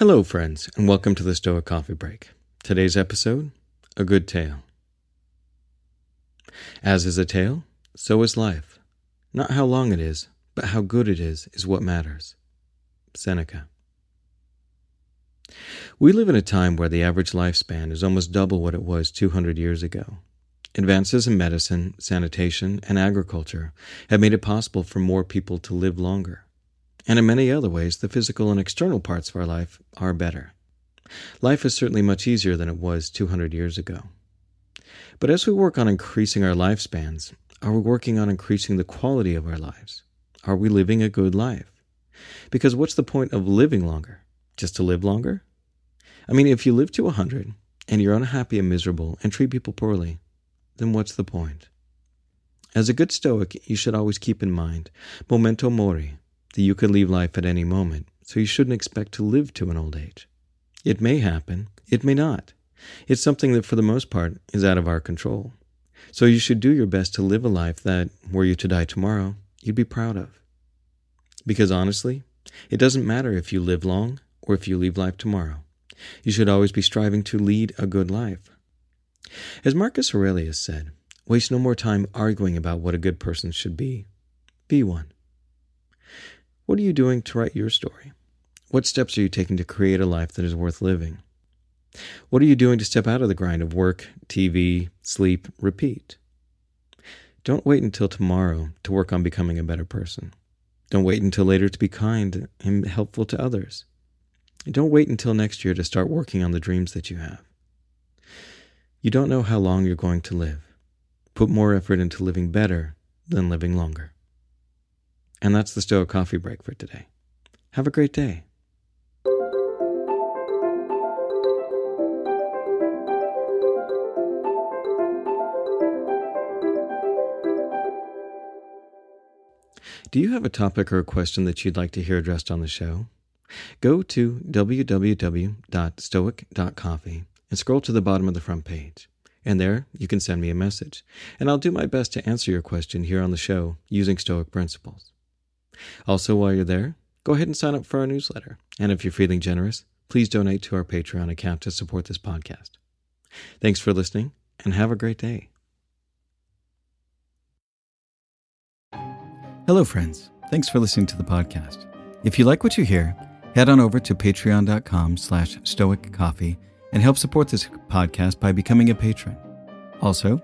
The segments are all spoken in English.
Hello, friends, and welcome to the Stoic Coffee Break. Today's episode A Good Tale. As is a tale, so is life. Not how long it is, but how good it is, is what matters. Seneca. We live in a time where the average lifespan is almost double what it was 200 years ago. Advances in medicine, sanitation, and agriculture have made it possible for more people to live longer. And in many other ways, the physical and external parts of our life are better. Life is certainly much easier than it was 200 years ago. But as we work on increasing our lifespans, are we working on increasing the quality of our lives? Are we living a good life? Because what's the point of living longer? Just to live longer? I mean, if you live to 100 and you're unhappy and miserable and treat people poorly, then what's the point? As a good Stoic, you should always keep in mind memento mori, that you could leave life at any moment, so you shouldn't expect to live to an old age. It may happen, it may not. It's something that, for the most part, is out of our control. So you should do your best to live a life that, were you to die tomorrow, you'd be proud of. Because honestly, it doesn't matter if you live long or if you leave life tomorrow. You should always be striving to lead a good life. As Marcus Aurelius said, waste no more time arguing about what a good person should be. Be one. What are you doing to write your story? What steps are you taking to create a life that is worth living? What are you doing to step out of the grind of work, TV, sleep, repeat? Don't wait until tomorrow to work on becoming a better person. Don't wait until later to be kind and helpful to others. don't wait until next year to start working on the dreams that you have. You don't know how long you're going to live. Put more effort into living better than living longer. And that's the Stoic Coffee Break for today. Have a great day. Do you have a topic or a question that you'd like to hear addressed on the show? Go to www.stoic.coffee and scroll to the bottom of the front page. And there, you can send me a message, and I'll do my best to answer your question here on the show using Stoic principles. Also, while you're there, go ahead and sign up for our newsletter. And if you're feeling generous, please donate to our Patreon account to support this podcast. Thanks for listening, and have a great day. Hello, friends. Thanks for listening to the podcast. If you like what you hear, head on over to patreon.com slash stoiccoffee and help support this podcast by becoming a patron. Also,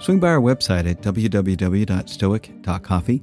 swing by our website at www.stoic.coffee